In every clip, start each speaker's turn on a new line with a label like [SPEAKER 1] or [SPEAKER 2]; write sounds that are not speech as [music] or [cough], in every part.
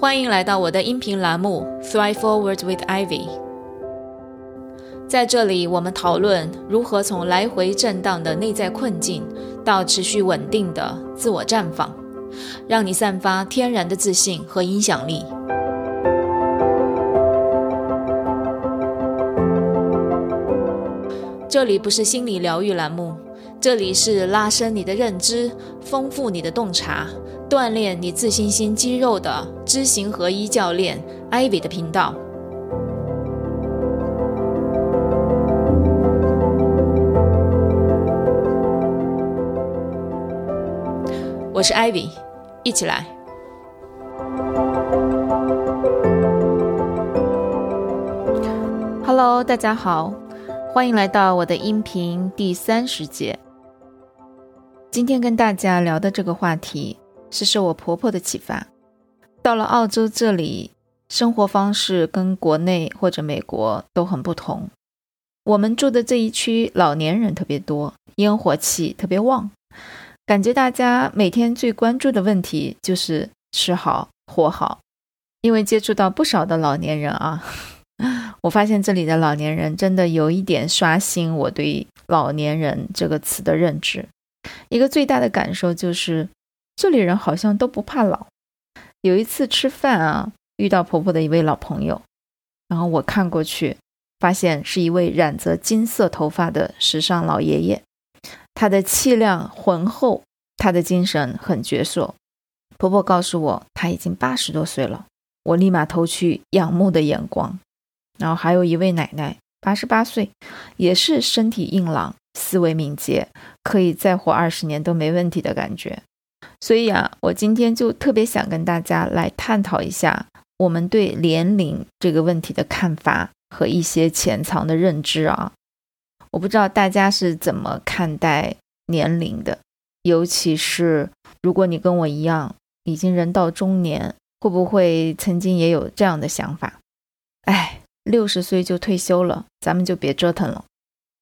[SPEAKER 1] 欢迎来到我的音频栏目《Thrive Forward with Ivy》。在这里，我们讨论如何从来回震荡的内在困境到持续稳定的自我绽放，让你散发天然的自信和影响力。这里不是心理疗愈栏目，这里是拉伸你的认知、丰富你的洞察、锻炼你自信心肌肉的知行合一教练 Ivy 的频道。我是 Ivy，一起来。Hello，大家好。欢迎来到我的音频第三十节。今天跟大家聊的这个话题是受我婆婆的启发。到了澳洲这里，生活方式跟国内或者美国都很不同。我们住的这一区老年人特别多，烟火气特别旺，感觉大家每天最关注的问题就是吃好活好。因为接触到不少的老年人啊。[laughs] 我发现这里的老年人真的有一点刷新我对“老年人”这个词的认知。一个最大的感受就是，这里人好像都不怕老。有一次吃饭啊，遇到婆婆的一位老朋友，然后我看过去，发现是一位染着金色头发的时尚老爷爷，他的气量浑厚，他的精神很矍铄。婆婆告诉我他已经八十多岁了，我立马投去仰慕的眼光。然后还有一位奶奶，八十八岁，也是身体硬朗、思维敏捷，可以再活二十年都没问题的感觉。所以啊，我今天就特别想跟大家来探讨一下我们对年龄这个问题的看法和一些潜藏的认知啊。我不知道大家是怎么看待年龄的，尤其是如果你跟我一样已经人到中年，会不会曾经也有这样的想法？哎。六十岁就退休了，咱们就别折腾了。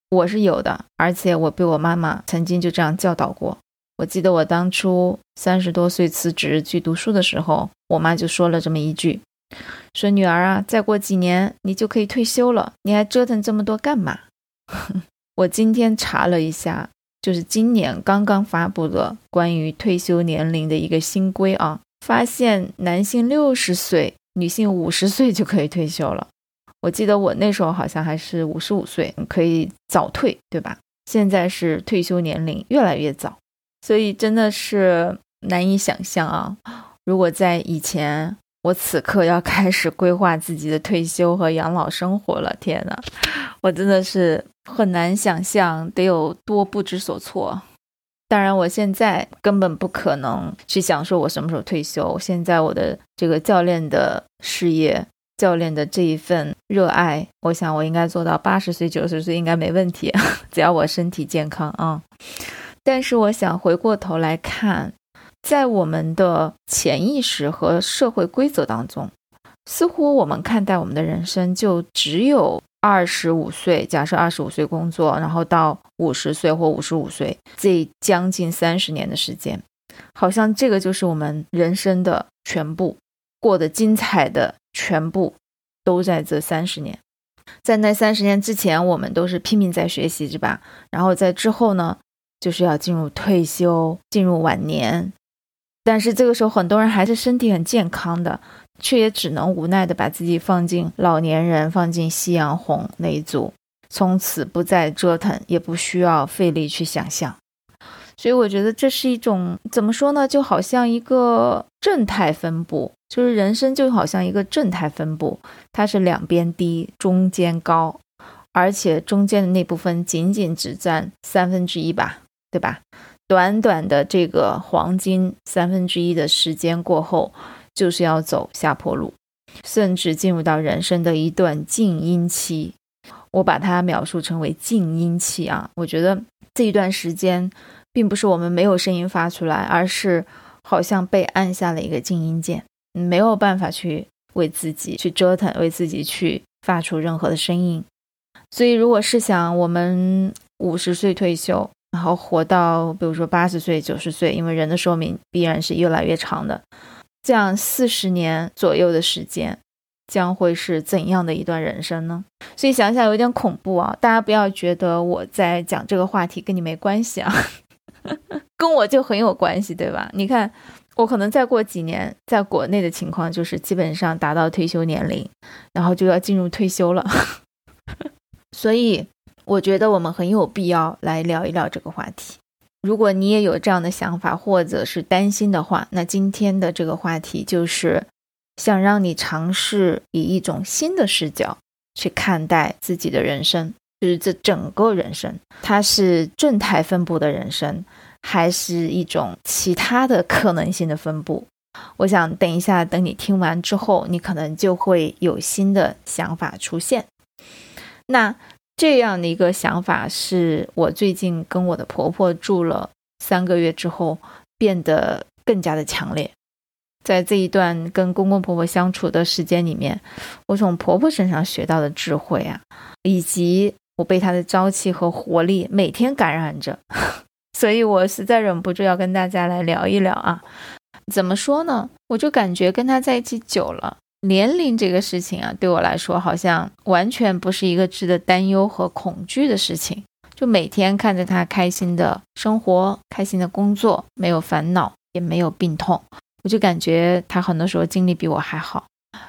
[SPEAKER 1] 我是有的，而且我被我妈妈曾经就这样教导过。我记得我当初三十多岁辞职去读书的时候，我妈就说了这么一句：“说女儿啊，再过几年你就可以退休了，你还折腾这么多干嘛？” [laughs] 我今天查了一下，就是今年刚刚发布的关于退休年龄的一个新规啊，发现男性六十岁，女性五十岁就可以退休了。我记得我那时候好像还是五十五岁可以早退，对吧？现在是退休年龄越来越早，所以真的是难以想象啊！如果在以前，我此刻要开始规划自己的退休和养老生活了，天呐，我真的是很难想象得有多不知所措。当然，我现在根本不可能去想说我什么时候退休。现在我的这个教练的事业。教练的这一份热爱，我想我应该做到八十岁、九十岁应该没问题，[laughs] 只要我身体健康啊。但是我想回过头来看，在我们的潜意识和社会规则当中，似乎我们看待我们的人生就只有二十五岁，假设二十五岁工作，然后到五十岁或五十五岁这将近三十年的时间，好像这个就是我们人生的全部。过得精彩的全部都在这三十年，在那三十年之前，我们都是拼命在学习，是吧？然后在之后呢，就是要进入退休，进入晚年。但是这个时候，很多人还是身体很健康的，却也只能无奈的把自己放进老年人，放进夕阳红那一组，从此不再折腾，也不需要费力去想象。所以我觉得这是一种怎么说呢？就好像一个正态分布，就是人生就好像一个正态分布，它是两边低，中间高，而且中间的那部分仅仅只占三分之一吧，对吧？短短的这个黄金三分之一的时间过后，就是要走下坡路，甚至进入到人生的一段静音期。我把它描述成为静音期啊，我觉得这一段时间。并不是我们没有声音发出来，而是好像被按下了一个静音键，没有办法去为自己去折腾，为自己去发出任何的声音。所以，如果是想我们五十岁退休，然后活到比如说八十岁、九十岁，因为人的寿命必然是越来越长的，这样四十年左右的时间，将会是怎样的一段人生呢？所以想想有点恐怖啊！大家不要觉得我在讲这个话题跟你没关系啊，[laughs] 跟我就很有关系，对吧？你看，我可能再过几年，在国内的情况就是基本上达到退休年龄，然后就要进入退休了，[laughs] 所以我觉得我们很有必要来聊一聊这个话题。如果你也有这样的想法或者是担心的话，那今天的这个话题就是想让你尝试以一种新的视角去看待自己的人生，就是这整个人生，它是正态分布的人生，还是一种其他的可能性的分布？我想等一下，等你听完之后，你可能就会有新的想法出现。那。这样的一个想法是我最近跟我的婆婆住了三个月之后变得更加的强烈。在这一段跟公公婆婆相处的时间里面，我从婆婆身上学到的智慧啊，以及我被她的朝气和活力每天感染着，[laughs] 所以我实在忍不住要跟大家来聊一聊啊。怎么说呢？我就感觉跟她在一起久了。年龄这个事情啊，对我来说好像完全不是一个值得担忧和恐惧的事情。就每天看着他开心的生活、开心的工作，没有烦恼，也没有病痛，我就感觉他很多时候精力比我还好，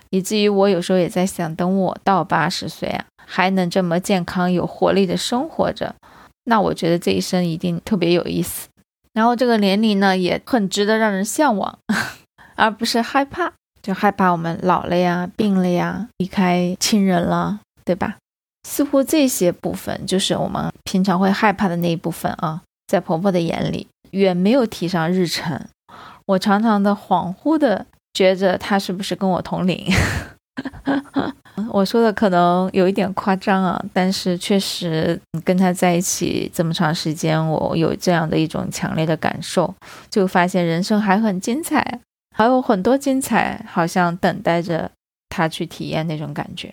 [SPEAKER 1] 以至于我有时候也在想，等我到八十岁啊，还能这么健康有活力的生活着，那我觉得这一生一定特别有意思。然后这个年龄呢，也很值得让人向往，[laughs] 而不是害怕。就害怕我们老了呀、病了呀、离开亲人了，对吧？似乎这些部分就是我们平常会害怕的那一部分啊，在婆婆的眼里远没有提上日程。我常常的恍惚的觉着她是不是跟我同龄？[laughs] 我说的可能有一点夸张啊，但是确实跟她在一起这么长时间，我有这样的一种强烈的感受，就发现人生还很精彩。还有很多精彩，好像等待着他去体验那种感觉。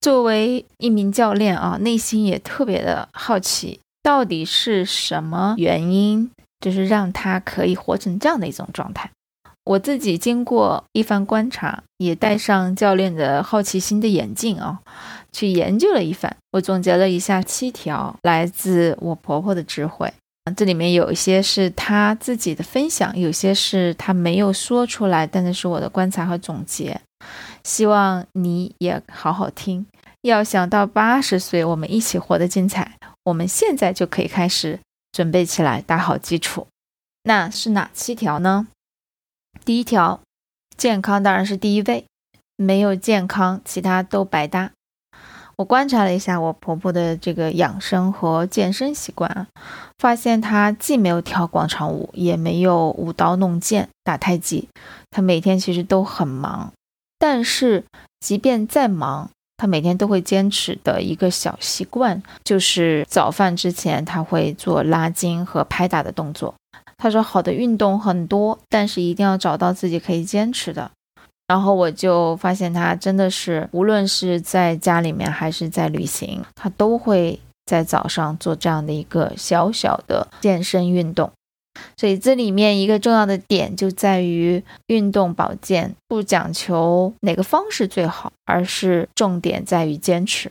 [SPEAKER 1] 作为一名教练啊，内心也特别的好奇，到底是什么原因，就是让他可以活成这样的一种状态。我自己经过一番观察，也戴上教练的好奇心的眼镜啊，去研究了一番。我总结了一下七条来自我婆婆的智慧。这里面有一些是他自己的分享，有些是他没有说出来，但是是我的观察和总结。希望你也好好听。要想到八十岁，我们一起活得精彩，我们现在就可以开始准备起来，打好基础。那是哪七条呢？第一条，健康当然是第一位，没有健康，其他都白搭。我观察了一下我婆婆的这个养生和健身习惯，发现她既没有跳广场舞，也没有舞刀弄剑打太极，她每天其实都很忙。但是即便再忙，她每天都会坚持的一个小习惯，就是早饭之前她会做拉筋和拍打的动作。她说好的运动很多，但是一定要找到自己可以坚持的。然后我就发现他真的是，无论是在家里面还是在旅行，他都会在早上做这样的一个小小的健身运动。所以这里面一个重要的点就在于，运动保健不讲求哪个方式最好，而是重点在于坚持。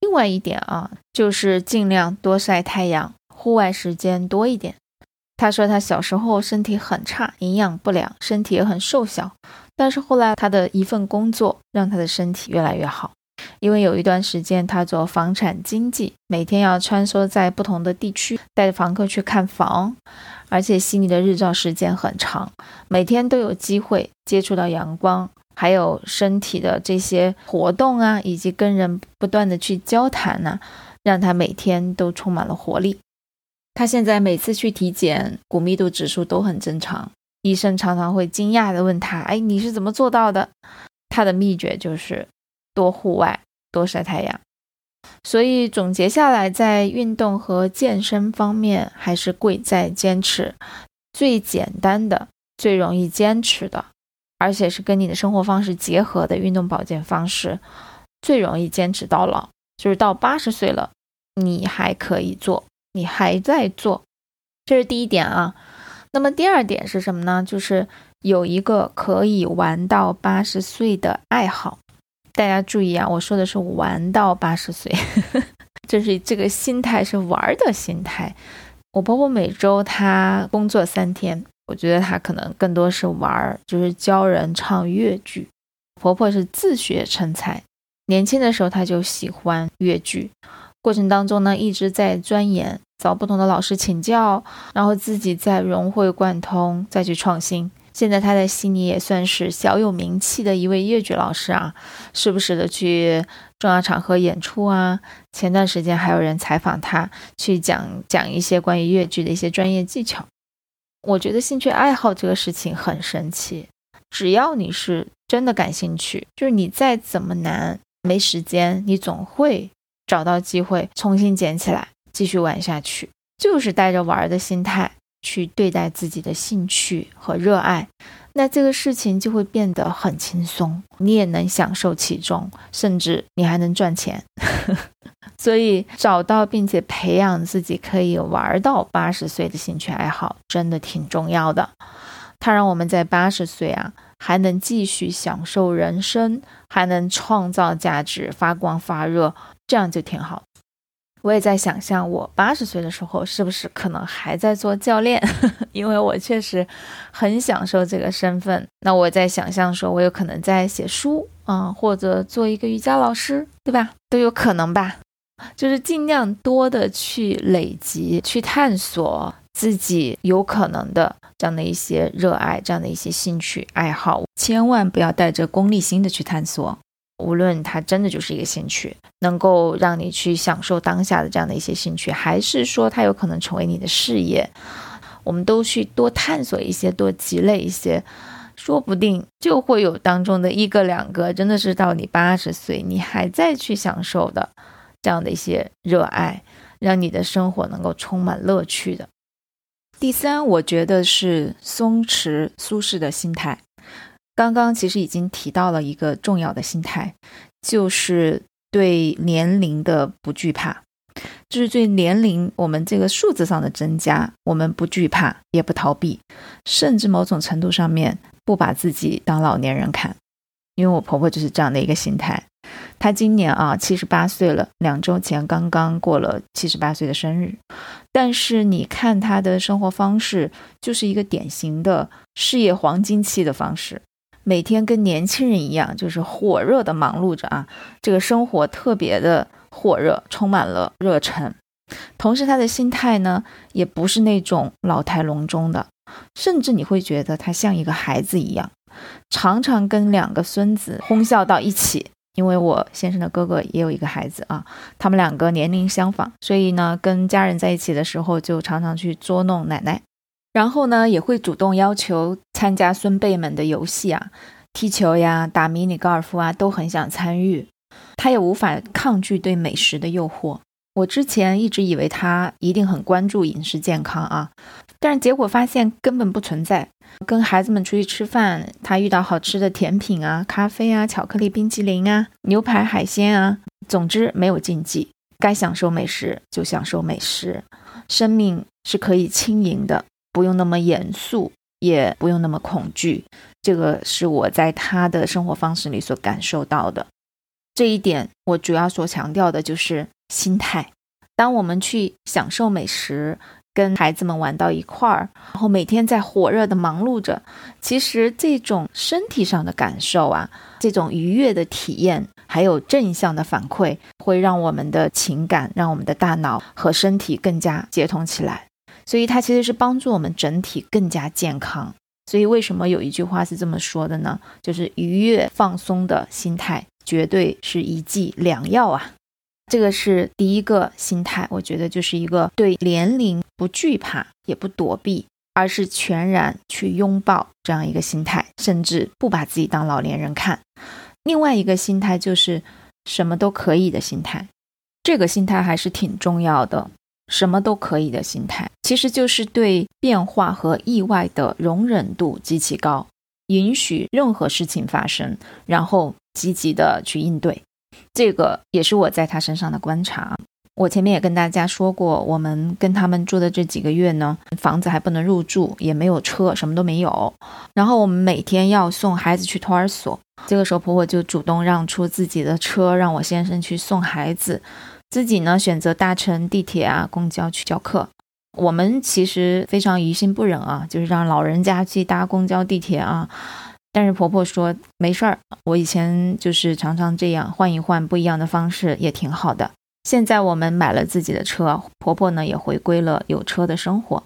[SPEAKER 1] 另外一点啊，就是尽量多晒太阳，户外时间多一点。他说他小时候身体很差，营养不良，身体也很瘦小。但是后来，他的一份工作让他的身体越来越好。因为有一段时间他做房产经纪，每天要穿梭在不同的地区，带着房客去看房，而且悉尼的日照时间很长，每天都有机会接触到阳光，还有身体的这些活动啊，以及跟人不断的去交谈呢，让他每天都充满了活力。他现在每次去体检，骨密度指数都很正常。医生常常会惊讶地问他：“哎，你是怎么做到的？”他的秘诀就是多户外、多晒太阳。所以总结下来，在运动和健身方面，还是贵在坚持。最简单的、最容易坚持的，而且是跟你的生活方式结合的运动保健方式，最容易坚持到老，就是到八十岁了，你还可以做，你还在做。这是第一点啊。那么第二点是什么呢？就是有一个可以玩到八十岁的爱好。大家注意啊，我说的是玩到八十岁，[laughs] 就是这个心态是玩的心态。我婆婆每周她工作三天，我觉得她可能更多是玩儿，就是教人唱越剧。婆婆是自学成才，年轻的时候她就喜欢越剧，过程当中呢一直在钻研，找不同的老师请教，然后自己再融会贯通，再去创新。现在他在悉尼也算是小有名气的一位越剧老师啊，时不时的去重要场合演出啊。前段时间还有人采访他，去讲讲一些关于越剧的一些专业技巧。我觉得兴趣爱好这个事情很神奇，只要你是真的感兴趣，就是你再怎么难，没时间，你总会找到机会重新捡起来，继续玩下去，就是带着玩的心态。去对待自己的兴趣和热爱，那这个事情就会变得很轻松，你也能享受其中，甚至你还能赚钱。[laughs] 所以，找到并且培养自己可以玩到八十岁的兴趣爱好，真的挺重要的。它让我们在八十岁啊，还能继续享受人生，还能创造价值、发光发热，这样就挺好。我也在想象，我八十岁的时候是不是可能还在做教练？[laughs] 因为我确实很享受这个身份。那我在想象说，我有可能在写书啊，或者做一个瑜伽老师，对吧？都有可能吧。就是尽量多的去累积、去探索自己有可能的这样的一些热爱、这样的一些兴趣爱好，千万不要带着功利心的去探索。无论它真的就是一个兴趣，能够让你去享受当下的这样的一些兴趣，还是说它有可能成为你的事业，我们都去多探索一些，多积累一些，说不定就会有当中的一个两个，真的是到你八十岁你还在去享受的这样的一些热爱，让你的生活能够充满乐趣的。第三，我觉得是松弛舒适的心态。刚刚其实已经提到了一个重要的心态，就是对年龄的不惧怕，就是对年龄我们这个数字上的增加，我们不惧怕，也不逃避，甚至某种程度上面不把自己当老年人看。因为我婆婆就是这样的一个心态，她今年啊七十八岁了，两周前刚刚过了七十八岁的生日，但是你看她的生活方式，就是一个典型的事业黄金期的方式。每天跟年轻人一样，就是火热的忙碌着啊，这个生活特别的火热，充满了热忱。同时，他的心态呢，也不是那种老态龙钟的，甚至你会觉得他像一个孩子一样，常常跟两个孙子哄笑到一起。因为我先生的哥哥也有一个孩子啊，他们两个年龄相仿，所以呢，跟家人在一起的时候，就常常去捉弄奶奶。然后呢，也会主动要求参加孙辈们的游戏啊，踢球呀、打迷你高尔夫啊，都很想参与。他也无法抗拒对美食的诱惑。我之前一直以为他一定很关注饮食健康啊，但是结果发现根本不存在。跟孩子们出去吃饭，他遇到好吃的甜品啊、咖啡啊、巧克力冰淇淋啊、牛排海鲜啊，总之没有禁忌，该享受美食就享受美食。生命是可以轻盈的。不用那么严肃，也不用那么恐惧，这个是我在他的生活方式里所感受到的。这一点，我主要所强调的就是心态。当我们去享受美食，跟孩子们玩到一块儿，然后每天在火热的忙碌着，其实这种身体上的感受啊，这种愉悦的体验，还有正向的反馈，会让我们的情感，让我们的大脑和身体更加接通起来。所以它其实是帮助我们整体更加健康。所以为什么有一句话是这么说的呢？就是愉悦放松的心态绝对是一剂良药啊！这个是第一个心态，我觉得就是一个对年龄不惧怕也不躲避，而是全然去拥抱这样一个心态，甚至不把自己当老年人看。另外一个心态就是什么都可以的心态，这个心态还是挺重要的。什么都可以的心态，其实就是对变化和意外的容忍度极其高，允许任何事情发生，然后积极的去应对。这个也是我在他身上的观察。我前面也跟大家说过，我们跟他们住的这几个月呢，房子还不能入住，也没有车，什么都没有。然后我们每天要送孩子去托儿所，这个时候婆婆就主动让出自己的车，让我先生去送孩子，自己呢选择搭乘地铁啊、公交去教课。我们其实非常于心不忍啊，就是让老人家去搭公交、地铁啊。但是婆婆说没事儿，我以前就是常常这样换一换不一样的方式，也挺好的。现在我们买了自己的车，婆婆呢也回归了有车的生活，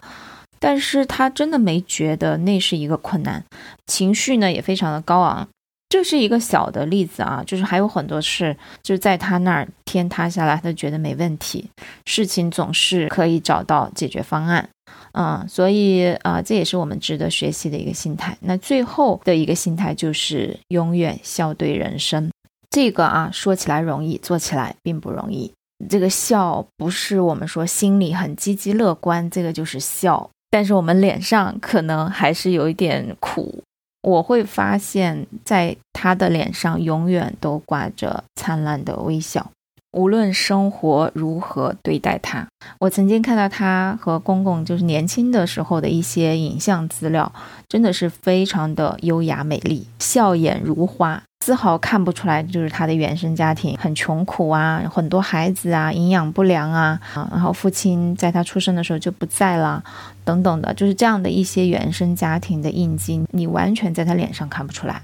[SPEAKER 1] 但是她真的没觉得那是一个困难，情绪呢也非常的高昂。这是一个小的例子啊，就是还有很多事，就是在他那儿天塌下来，他觉得没问题，事情总是可以找到解决方案。嗯，所以啊，这也是我们值得学习的一个心态。那最后的一个心态就是永远笑对人生。这个啊，说起来容易，做起来并不容易。这个笑不是我们说心里很积极乐观，这个就是笑。但是我们脸上可能还是有一点苦。我会发现，在她的脸上永远都挂着灿烂的微笑，无论生活如何对待她。我曾经看到她和公公就是年轻的时候的一些影像资料，真的是非常的优雅美丽，笑眼如花。丝毫看不出来，就是他的原生家庭很穷苦啊，很多孩子啊，营养不良啊，啊，然后父亲在他出生的时候就不在了，等等的，就是这样的一些原生家庭的印记，你完全在他脸上看不出来。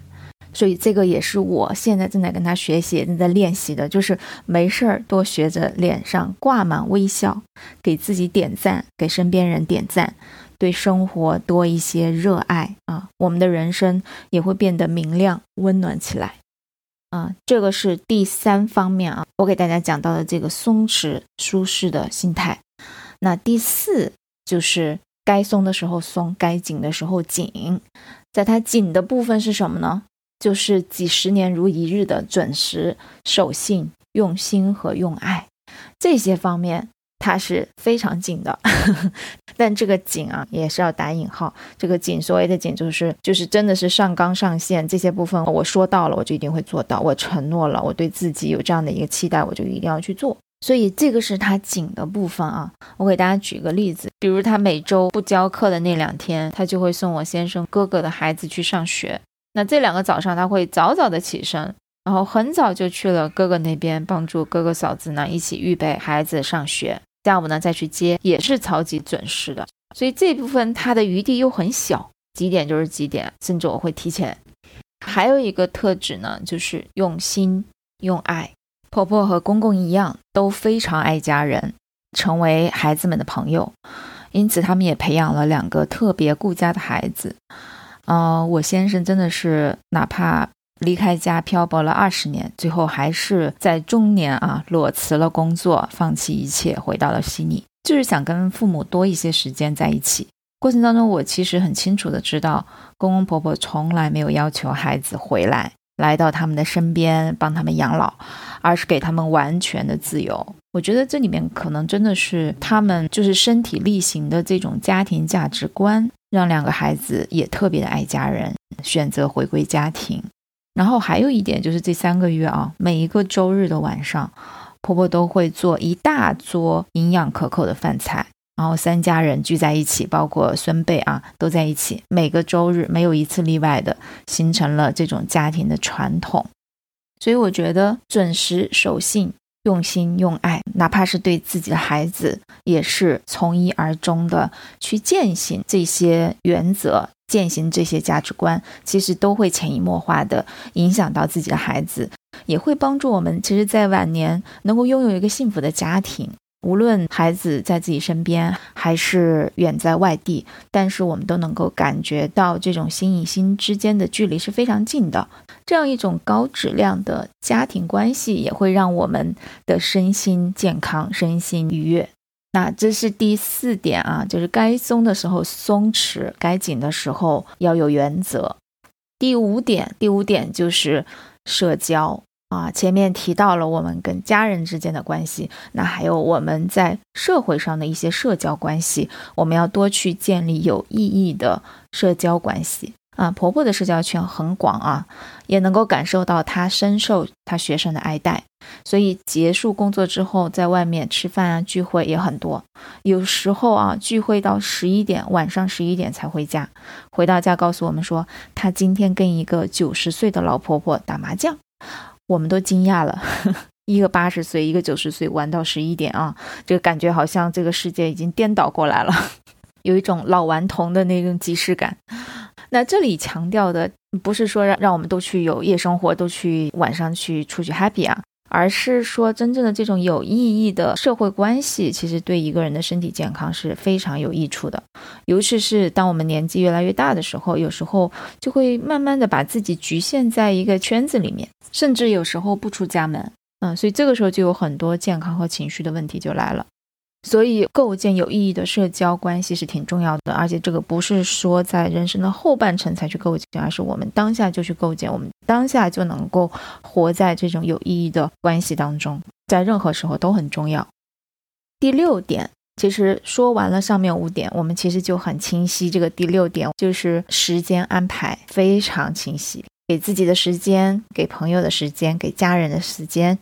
[SPEAKER 1] 所以这个也是我现在正在跟他学习、正在练习的，就是没事儿多学着脸上挂满微笑，给自己点赞，给身边人点赞。对生活多一些热爱啊，我们的人生也会变得明亮、温暖起来啊。这个是第三方面啊，我给大家讲到的这个松弛、舒适的心态。那第四就是该松的时候松，该紧的时候紧。在它紧的部分是什么呢？就是几十年如一日的准时、守信、用心和用爱这些方面。它是非常紧的，[laughs] 但这个紧啊也是要打引号。这个紧，所谓的紧就是就是真的是上纲上线，这些部分我说到了，我就一定会做到。我承诺了，我对自己有这样的一个期待，我就一定要去做。所以这个是他紧的部分啊。我给大家举个例子，比如他每周不教课的那两天，他就会送我先生哥哥的孩子去上学。那这两个早上他会早早的起身。然后很早就去了哥哥那边，帮助哥哥嫂子呢一起预备孩子上学。下午呢再去接，也是超级准时的，所以这部分它的余地又很小，几点就是几点，甚至我会提前。还有一个特质呢，就是用心用爱。婆婆和公公一样，都非常爱家人，成为孩子们的朋友，因此他们也培养了两个特别顾家的孩子。嗯，我先生真的是哪怕。离开家漂泊了二十年，最后还是在中年啊裸辞了工作，放弃一切，回到了悉尼，就是想跟父母多一些时间在一起。过程当中，我其实很清楚的知道，公公婆婆从来没有要求孩子回来，来到他们的身边帮他们养老，而是给他们完全的自由。我觉得这里面可能真的是他们就是身体力行的这种家庭价值观，让两个孩子也特别的爱家人，选择回归家庭。然后还有一点就是这三个月啊，每一个周日的晚上，婆婆都会做一大桌营养可口的饭菜，然后三家人聚在一起，包括孙辈啊都在一起，每个周日没有一次例外的形成了这种家庭的传统。所以我觉得准时守信、用心用爱，哪怕是对自己的孩子，也是从一而终的去践行这些原则。践行这些价值观，其实都会潜移默化的影响到自己的孩子，也会帮助我们。其实，在晚年能够拥有一个幸福的家庭，无论孩子在自己身边还是远在外地，但是我们都能够感觉到这种心与心之间的距离是非常近的。这样一种高质量的家庭关系，也会让我们的身心健康、身心愉悦。那这是第四点啊，就是该松的时候松弛，该紧的时候要有原则。第五点，第五点就是社交啊，前面提到了我们跟家人之间的关系，那还有我们在社会上的一些社交关系，我们要多去建立有意义的社交关系。啊，婆婆的社交圈很广啊，也能够感受到她深受她学生的爱戴，所以结束工作之后，在外面吃饭啊聚会也很多，有时候啊聚会到十一点，晚上十一点才回家，回到家告诉我们说，她今天跟一个九十岁的老婆婆打麻将，我们都惊讶了。[laughs] 一个八十岁，一个九十岁，玩到十一点啊，这个感觉好像这个世界已经颠倒过来了，[laughs] 有一种老顽童的那种即视感。那这里强调的不是说让让我们都去有夜生活，都去晚上去出去 happy 啊，而是说真正的这种有意义的社会关系，其实对一个人的身体健康是非常有益处的。尤其是当我们年纪越来越大的时候，有时候就会慢慢的把自己局限在一个圈子里面，甚至有时候不出家门。嗯，所以这个时候就有很多健康和情绪的问题就来了。所以构建有意义的社交关系是挺重要的，而且这个不是说在人生的后半程才去构建，而是我们当下就去构建，我们当下就能够活在这种有意义的关系当中，在任何时候都很重要。第六点，其实说完了上面五点，我们其实就很清晰，这个第六点就是时间安排非常清晰。给自己的时间，给朋友的时间，给家人的时间，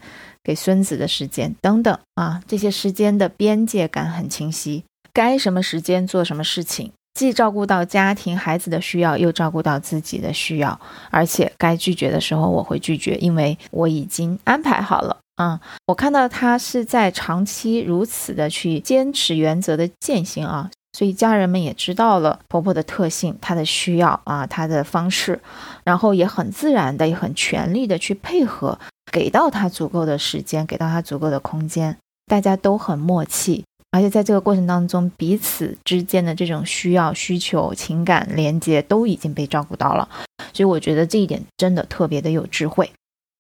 [SPEAKER 1] 给孙子的时间等等啊，这些时间的边界感很清晰，该什么时间做什么事情，既照顾到家庭孩子的需要，又照顾到自己的需要，而且该拒绝的时候我会拒绝，因为我已经安排好了啊。我看到他是在长期如此的去坚持原则的践行啊。所以家人们也知道了婆婆的特性，她的需要啊，她的方式，然后也很自然的、也很全力的去配合，给到她足够的时间，给到她足够的空间，大家都很默契，而且在这个过程当中，彼此之间的这种需要、需求、情感连接都已经被照顾到了，所以我觉得这一点真的特别的有智慧。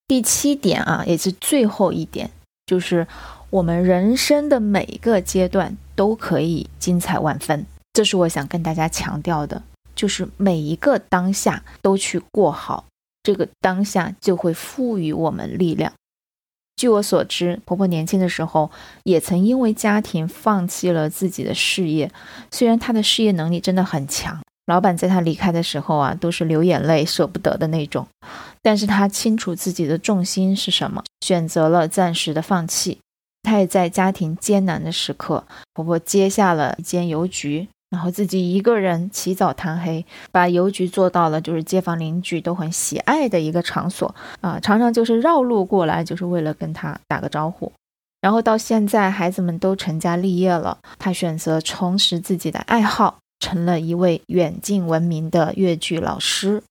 [SPEAKER 1] 第七点啊，也是最后一点，就是我们人生的每个阶段。都可以精彩万分，这是我想跟大家强调的，就是每一个当下都去过好，这个当下就会赋予我们力量。据我所知，婆婆年轻的时候也曾因为家庭放弃了自己的事业，虽然她的事业能力真的很强，老板在她离开的时候啊都是流眼泪舍不得的那种，但是她清楚自己的重心是什么，选择了暂时的放弃。她也在家庭艰难的时刻，婆婆接下了一间邮局，然后自己一个人起早贪黑，把邮局做到了就是街坊邻居都很喜爱的一个场所啊，常常就是绕路过来，就是为了跟她打个招呼。然后到现在孩子们都成家立业了，她选择重拾自己的爱好，成了一位远近闻名的越剧老师。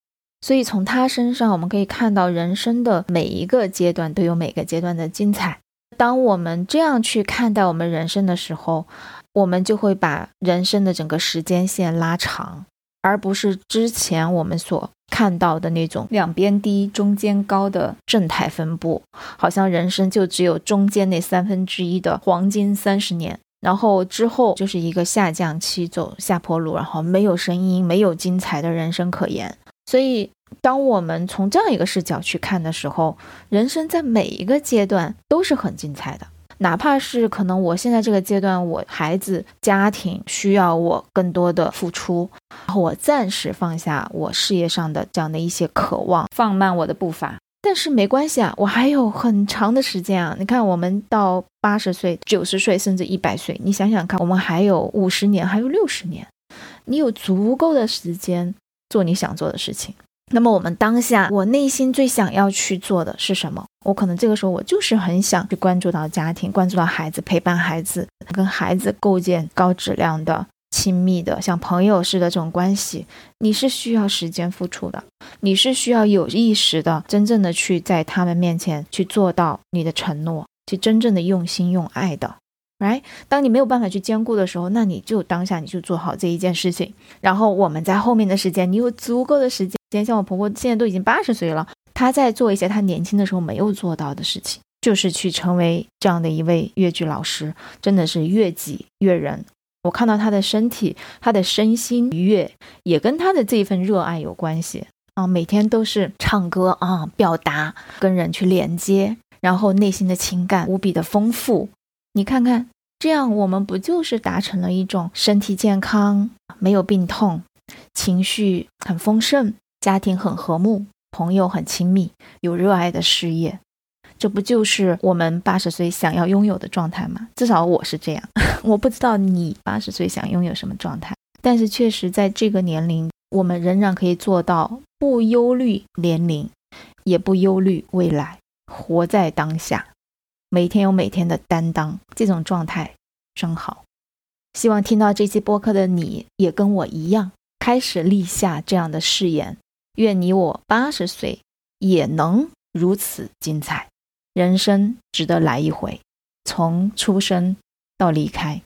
[SPEAKER 1] 所以从他身上，我们可以看到人生的每一个阶段都有每个阶段的精彩。当我们这样去看待我们人生的时候，我们就会把人生的整个时间线拉长，而不是之前我们所看到的那种两边低、中间高的正态分布，好像人生就只有中间那三分之一的黄金三十年，然后之后就是一个下降期，走下坡路，然后没有声音、没有精彩的人生可言。所以。当我们从这样一个视角去看的时候，人生在每一个阶段都是很精彩的。哪怕是可能我现在这个阶段，我孩子家庭需要我更多的付出，然后我暂时放下我事业上的这样的一些渴望，放慢我的步伐。但是没关系啊，我还有很长的时间啊。你看，我们到八十岁、九十岁，甚至一百岁，你想想看，我们还有五十年，还有六十年，你有足够的时间做你想做的事情。那么我们当下，我内心最想要去做的是什么？我可能这个时候我就是很想去关注到家庭，关注到孩子，陪伴孩子，跟孩子构建高质量的、亲密的、像朋友似的这种关系。你是需要时间付出的，你是需要有意识的、真正的去在他们面前去做到你的承诺，去真正的用心用爱的。来，当你没有办法去兼顾的时候，那你就当下你就做好这一件事情。然后我们在后面的时间，你有足够的时间，像我婆婆现在都已经八十岁了，她在做一些她年轻的时候没有做到的事情，就是去成为这样的一位越剧老师，真的是越己越人。我看到她的身体，她的身心愉悦，也跟她的这一份热爱有关系啊。每天都是唱歌啊，表达，跟人去连接，然后内心的情感无比的丰富。你看看，这样我们不就是达成了一种身体健康、没有病痛、情绪很丰盛，家庭很和睦，朋友很亲密，有热爱的事业。这不就是我们八十岁想要拥有的状态吗？至少我是这样。[laughs] 我不知道你八十岁想拥有什么状态，但是确实在这个年龄，我们仍然可以做到不忧虑年龄，也不忧虑未来，活在当下，每天有每天的担当，这种状态真好。希望听到这期播客的你也跟我一样，开始立下这样的誓言。愿你我八十岁也能如此精彩。人生值得来一回，从出生到离开，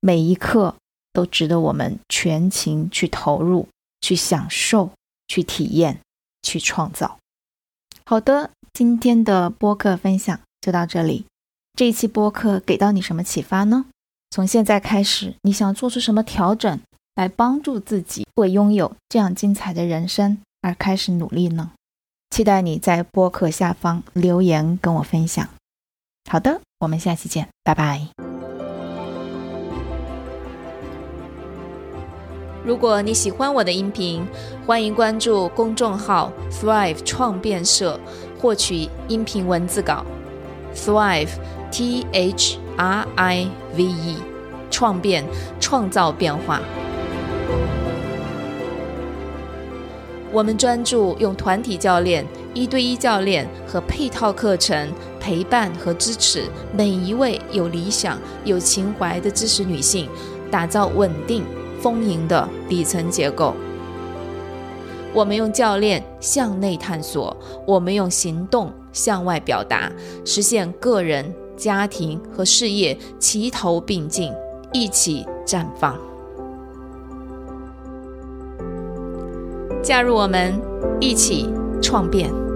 [SPEAKER 1] 每一刻都值得我们全情去投入、去享受、去体验、去创造。好的，今天的播客分享就到这里。这一期播客给到你什么启发呢？从现在开始，你想做出什么调整来帮助自己为拥有这样精彩的人生而开始努力呢？期待你在播客下方留言跟我分享。好的，我们下期见，拜拜。如果你喜欢我的音频，欢迎关注公众号 Thrive 创变社，获取音频文字稿。Thrive T H R I V E，创变，创造变化。我们专注用团体教练、一对一教练和配套课程陪伴和支持每一位有理想、有情怀的知识女性，打造稳定、丰盈的底层结构。我们用教练向内探索，我们用行动向外表达，实现个人、家庭和事业齐头并进，一起绽放。加入我们，一起创变。